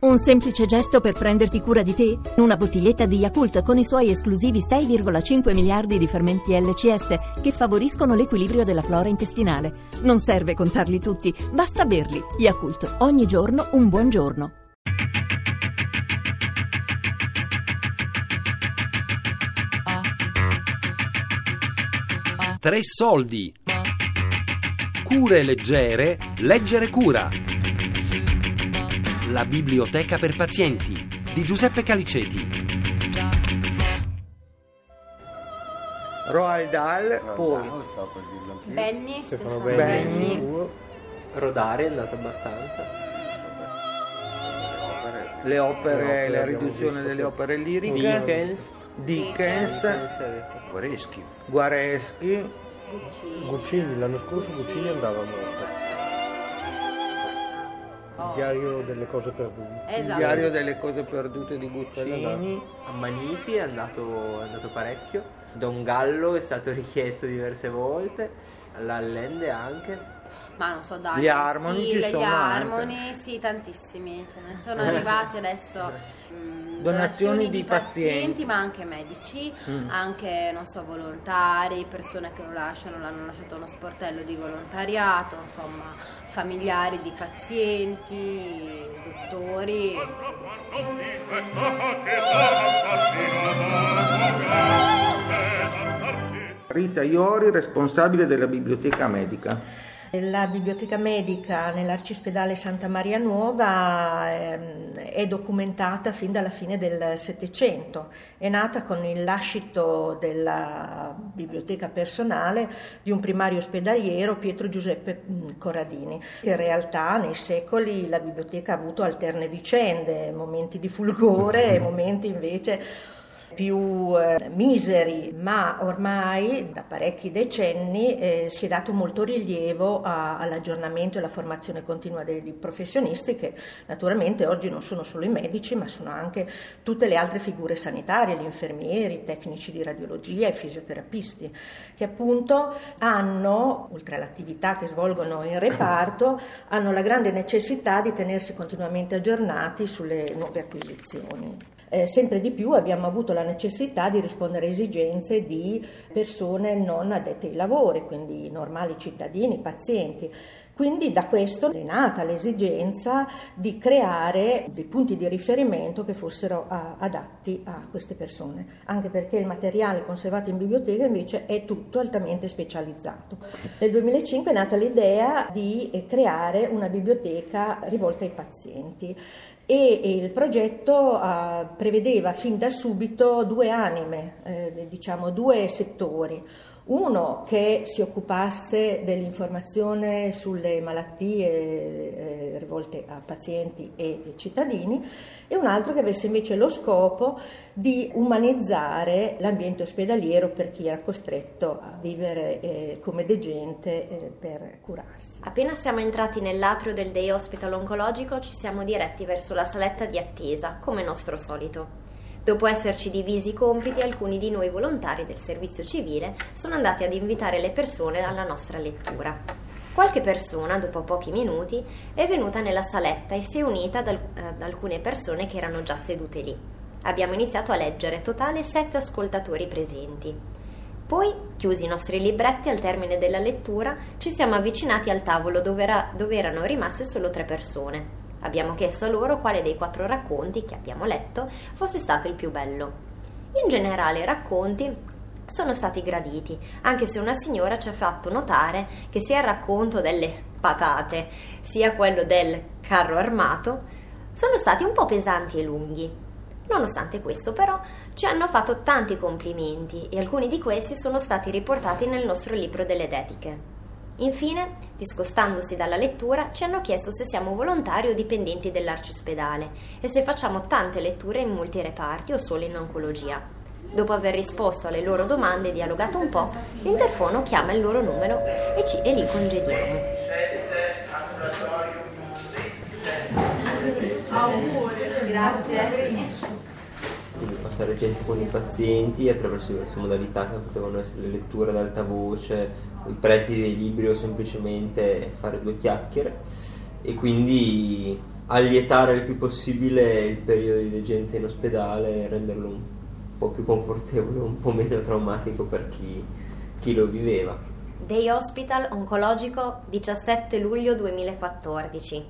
Un semplice gesto per prenderti cura di te? Una bottiglietta di Yakult con i suoi esclusivi 6,5 miliardi di fermenti LCS che favoriscono l'equilibrio della flora intestinale. Non serve contarli tutti, basta berli. Yakult, ogni giorno un buon giorno. Tre soldi. Cure leggere, leggere cura. La biblioteca per pazienti di Giuseppe Caliceti. Roald Dahl, poi Benny, Stefano Benni, Benni. Rodari è andato abbastanza. le opere, Le opere la riduzione delle opere liriche, Dickens. Dickens, Guareschi. Guareschi, Guccini. Guccini, l'anno scorso Guccini andava morto. Il diario delle cose perdute. il Esatto. diario delle cose perdute di Guccini, Ammaniti è andato, è andato parecchio. Don Gallo è stato richiesto diverse volte. L'Allende anche. Ma non so, dai. Gli Harmony ci sono Gli anche. Harmony, sì, tantissimi. Ce ne sono arrivati adesso. mm, Donazioni di di pazienti. pazienti, ma anche medici, Mm. anche, non so, volontari, persone che lo lasciano, l'hanno lasciato uno sportello di volontariato, insomma, familiari di pazienti, dottori. Rita Iori, responsabile della biblioteca medica. La biblioteca medica nell'arcispedale Santa Maria Nuova ehm, è documentata fin dalla fine del Settecento. È nata con il lascito della biblioteca personale di un primario ospedaliero, Pietro Giuseppe mm, Corradini. In realtà nei secoli la biblioteca ha avuto alterne vicende, momenti di fulgore e momenti invece più eh, miseri, ma ormai da parecchi decenni eh, si è dato molto rilievo a- all'aggiornamento e alla formazione continua dei, dei professionisti che naturalmente oggi non sono solo i medici, ma sono anche tutte le altre figure sanitarie, gli infermieri, i tecnici di radiologia, i fisioterapisti, che appunto hanno, oltre all'attività che svolgono in reparto, hanno la grande necessità di tenersi continuamente aggiornati sulle nuove acquisizioni. Eh, sempre di più abbiamo avuto la necessità di rispondere a esigenze di persone non addette ai lavori, quindi normali cittadini, pazienti. Quindi da questo è nata l'esigenza di creare dei punti di riferimento che fossero ah, adatti a queste persone, anche perché il materiale conservato in biblioteca invece è tutto altamente specializzato. Nel 2005 è nata l'idea di eh, creare una biblioteca rivolta ai pazienti e il progetto eh, prevedeva fin da subito due anime, eh, diciamo due settori. Uno che si occupasse dell'informazione sulle malattie eh, rivolte a pazienti e, e cittadini e un altro che avesse invece lo scopo di umanizzare l'ambiente ospedaliero per chi era costretto a vivere eh, come degente eh, per curarsi. Appena siamo entrati nell'atrio del Day Hospital oncologico ci siamo diretti verso la saletta di attesa, come nostro solito. Dopo esserci divisi i compiti, alcuni di noi volontari del servizio civile sono andati ad invitare le persone alla nostra lettura. Qualche persona, dopo pochi minuti, è venuta nella saletta e si è unita ad, al- ad alcune persone che erano già sedute lì. Abbiamo iniziato a leggere, totale sette ascoltatori presenti. Poi, chiusi i nostri libretti al termine della lettura, ci siamo avvicinati al tavolo dove, era- dove erano rimaste solo tre persone. Abbiamo chiesto a loro quale dei quattro racconti che abbiamo letto fosse stato il più bello. In generale i racconti sono stati graditi, anche se una signora ci ha fatto notare che sia il racconto delle patate, sia quello del carro armato, sono stati un po' pesanti e lunghi. Nonostante questo, però, ci hanno fatto tanti complimenti e alcuni di questi sono stati riportati nel nostro libro delle dediche. Infine, discostandosi dalla lettura, ci hanno chiesto se siamo volontari o dipendenti dell'arcispedale e se facciamo tante letture in molti reparti o solo in oncologia. Dopo aver risposto alle loro domande e dialogato un po', l'interfono chiama il loro numero e, ci, e li congediamo. Grazie. Passare tempo con i pazienti attraverso diverse modalità che potevano essere le letture ad alta voce, i prestiti dei libri o semplicemente fare due chiacchiere. E quindi allietare il più possibile il periodo di degenza in ospedale e renderlo un po' più confortevole, un po' meno traumatico per chi, chi lo viveva. Day Hospital Oncologico 17 luglio 2014.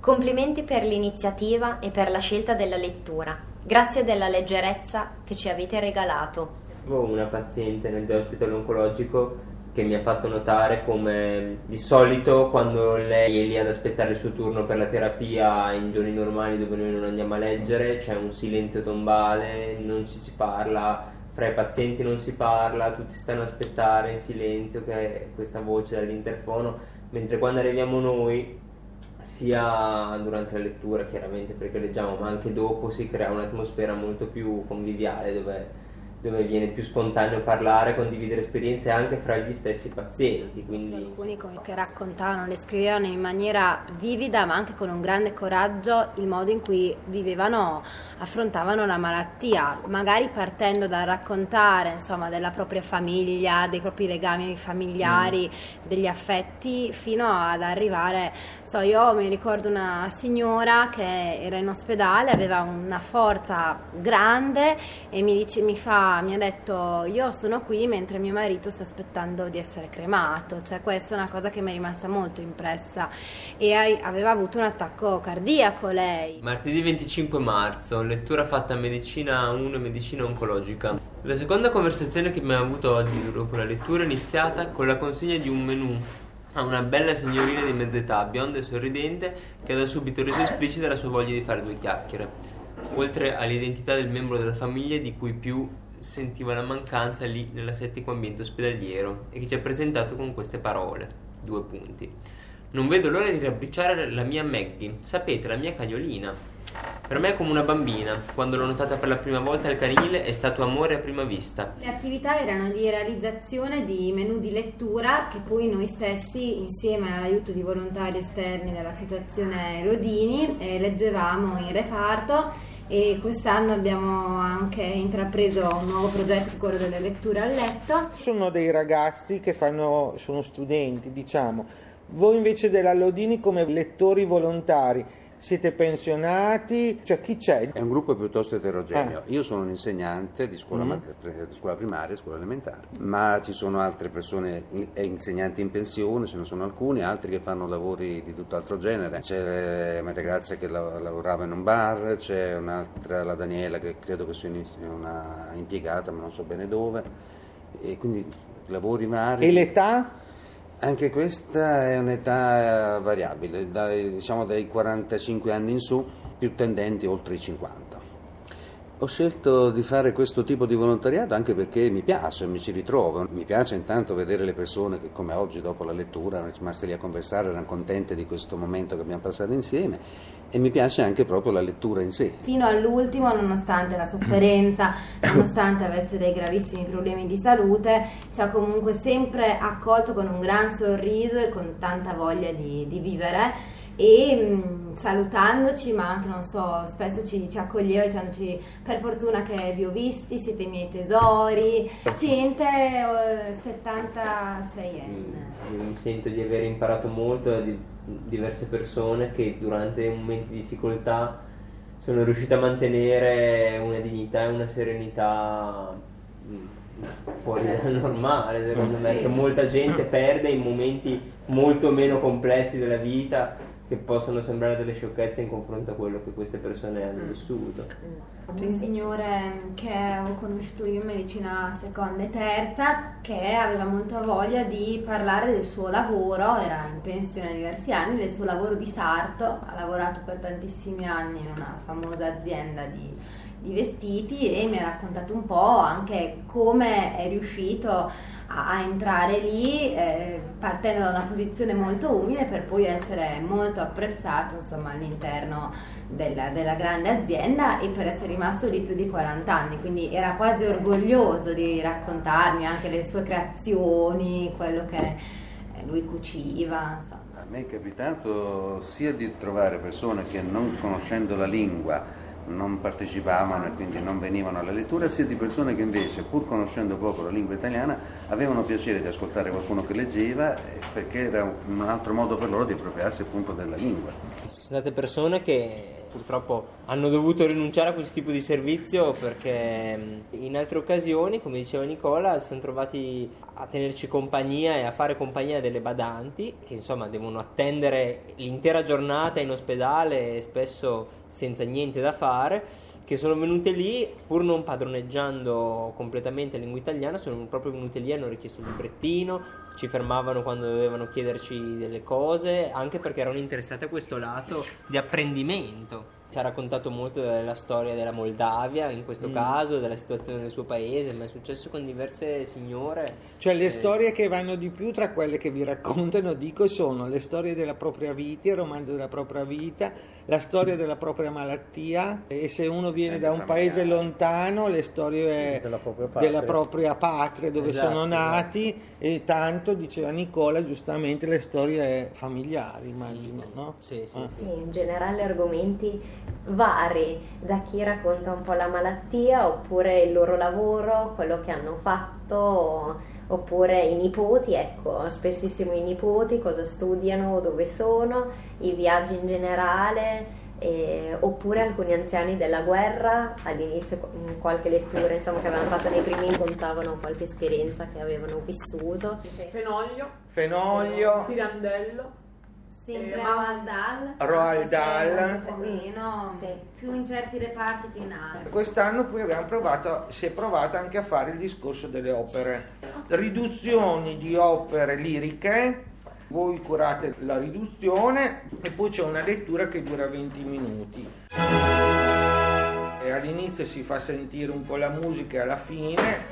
Complimenti per l'iniziativa e per la scelta della lettura. Grazie della leggerezza che ci avete regalato. Avevo una paziente nel Day Hospital Oncologico che mi ha fatto notare come di solito quando lei è lì ad aspettare il suo turno per la terapia in giorni normali dove noi non andiamo a leggere c'è un silenzio tombale, non ci si parla, fra i pazienti non si parla, tutti stanno a aspettare in silenzio che è questa voce dall'interfono, mentre quando arriviamo noi sia durante la lettura chiaramente perché leggiamo ma anche dopo si crea un'atmosfera molto più conviviale dove dove viene più spontaneo parlare, condividere esperienze anche fra gli stessi pazienti. Quindi... Alcuni che raccontavano, le scrivevano in maniera vivida ma anche con un grande coraggio il modo in cui vivevano, affrontavano la malattia, magari partendo dal raccontare insomma, della propria famiglia, dei propri legami familiari, mm. degli affetti, fino ad arrivare, so io mi ricordo una signora che era in ospedale, aveva una forza grande e mi, dice, mi fa mi ha detto io sono qui mentre mio marito sta aspettando di essere cremato, cioè questa è una cosa che mi è rimasta molto impressa e aveva avuto un attacco cardiaco lei. Martedì 25 marzo, lettura fatta a medicina 1 e medicina oncologica. La seconda conversazione che abbiamo avuto oggi dopo la lettura è iniziata con la consegna di un menù a una bella signorina di mezza età, bionda e sorridente, che ha da subito reso esplicita la sua voglia di fare due chiacchiere oltre all'identità del membro della famiglia di cui più sentiva la mancanza lì nell'asettico ambiente ospedaliero e che ci ha presentato con queste parole. Due punti. Non vedo l'ora di rabbricciare la mia Maggie, sapete, la mia cagnolina. Per me è come una bambina, quando l'ho notata per la prima volta al canile è stato amore a prima vista. Le attività erano di realizzazione di menu di lettura che poi noi stessi, insieme all'aiuto di volontari esterni della situazione Rodini, eh, leggevamo in reparto e quest'anno abbiamo anche intrapreso un nuovo progetto, quello delle letture a letto. Sono dei ragazzi che fanno, sono studenti, diciamo. Voi invece della Lodini come lettori volontari siete pensionati? Cioè chi c'è? È un gruppo piuttosto eterogeneo. Eh. Io sono un insegnante di scuola, mm. di scuola primaria e scuola elementare, ma ci sono altre persone, insegnanti in pensione, ce ne sono alcuni, altri che fanno lavori di tutt'altro genere. C'è Maria Grazia che lavorava in un bar, c'è un'altra, la Daniela, che credo che sia una impiegata, ma non so bene dove. E quindi lavori vari. E l'età? Anche questa è un'età variabile, dai, diciamo dai 45 anni in su, più tendenti oltre i 50. Ho scelto di fare questo tipo di volontariato anche perché mi piace, mi ci ritrovo. Mi piace intanto vedere le persone che come oggi dopo la lettura erano rimaste lì a conversare, erano contente di questo momento che abbiamo passato insieme e mi piace anche proprio la lettura in sé. Fino all'ultimo, nonostante la sofferenza, nonostante avesse dei gravissimi problemi di salute, ci ha comunque sempre accolto con un gran sorriso e con tanta voglia di, di vivere e mh, mm, salutandoci, ma anche non so, spesso ci, ci accoglieva dicendoci per fortuna che vi ho visti, siete i miei tesori. Paziente eh, 76enne. Mm, mi sento di aver imparato molto da di, diverse persone che durante momenti di difficoltà sono riuscite a mantenere una dignità e una serenità mm, fuori dal normale, secondo me, che molta gente perde in momenti molto meno complessi della vita che possono sembrare delle sciocchezze in confronto a quello che queste persone hanno mm. vissuto. Mm. Un signore che ho conosciuto io in medicina seconda e terza che aveva molta voglia di parlare del suo lavoro, era in pensione diversi anni, del suo lavoro di sarto, ha lavorato per tantissimi anni in una famosa azienda di, di vestiti e mi ha raccontato un po' anche come è riuscito a, entrare lì eh, partendo da una posizione molto umile per poi essere molto apprezzato insomma, all'interno della, della, grande azienda e per essere rimasto lì più di 40 anni, quindi era quasi orgoglioso di raccontarmi anche le sue creazioni, quello che lui cuciva. Insomma. A me è capitato sia di trovare persone che non conoscendo la lingua non partecipavano e quindi non venivano alla lettura, sia di persone che invece, pur conoscendo poco la lingua italiana, avevano piacere di ascoltare qualcuno che leggeva eh, perché era un altro modo per loro di appropriarsi appunto della lingua. Ci sono state persone che purtroppo hanno dovuto rinunciare a questo tipo di servizio perché in altre occasioni, come diceva Nicola, si sono trovati a tenerci compagnia e a fare compagnia delle badanti che insomma devono attendere l'intera giornata in ospedale spesso senza niente da fare che sono venute lì pur non padroneggiando completamente la lingua italiana, sono proprio venute lì, hanno richiesto il librettino, ci fermavano quando dovevano chiederci delle cose, anche perché erano interessate a questo lato di apprendimento. Ci ha raccontato molto della storia della Moldavia, in questo mm. caso, della situazione del suo paese, ma è successo con diverse signore. Cioè le eh... storie che vanno di più tra quelle che vi raccontano, dico, sono le storie della propria vita, il romanzo della propria vita, la storia della propria malattia e se uno viene da un paese lontano, le storie della propria patria, della propria patria dove esatto, sono nati esatto. e tanto, diceva Nicola, giustamente le storie familiari, immagino, no? Sì, sì, ah. sì. sì in generale argomenti vari, da chi racconta un po' la malattia oppure il loro lavoro, quello che hanno fatto oppure i nipoti, ecco, spessissimo i nipoti, cosa studiano, dove sono, i viaggi in generale, eh, oppure alcuni anziani della guerra, all'inizio in qualche lettura insomma, che avevano fatto nei primi contavano qualche esperienza che avevano vissuto. Fenoglio, Fenoglio, Pirandello. Sempre eh, Roald Dahl. Roald Dahl. Meno, sì. più in certi reparti che in altri. Quest'anno poi abbiamo provato, si è provato anche a fare il discorso delle opere. Riduzioni di opere liriche, voi curate la riduzione e poi c'è una lettura che dura 20 minuti. E all'inizio si fa sentire un po' la musica e alla fine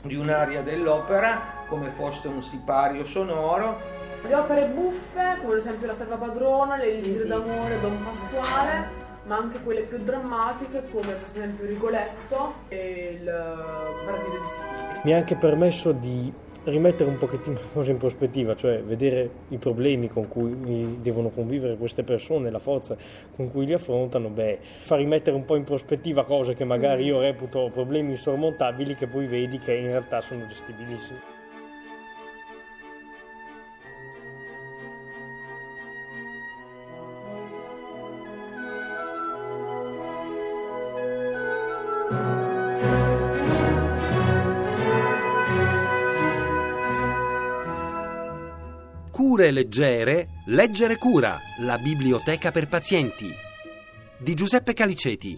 di un'aria dell'opera come fosse un sipario sonoro le opere buffe, come ad esempio La Serva Padrona, Le Elisire d'Amore, Don Pasquale, ma anche quelle più drammatiche come ad esempio Rigoletto e il Barbiere di Siviglia. Mi ha anche permesso di rimettere un pochettino le cose in prospettiva, cioè vedere i problemi con cui devono convivere queste persone, la forza con cui li affrontano, beh, fa rimettere un po' in prospettiva cose che magari io reputo problemi insormontabili che poi vedi che in realtà sono gestibilissimi. Cure leggere, leggere cura, la biblioteca per pazienti di Giuseppe Caliceti.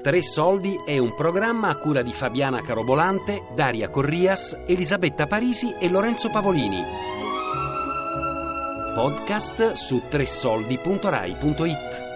Tre soldi è un programma a cura di Fabiana Carobolante, Daria Corrias, Elisabetta Parisi e Lorenzo Pavolini. Podcast su tressoldi.rai.it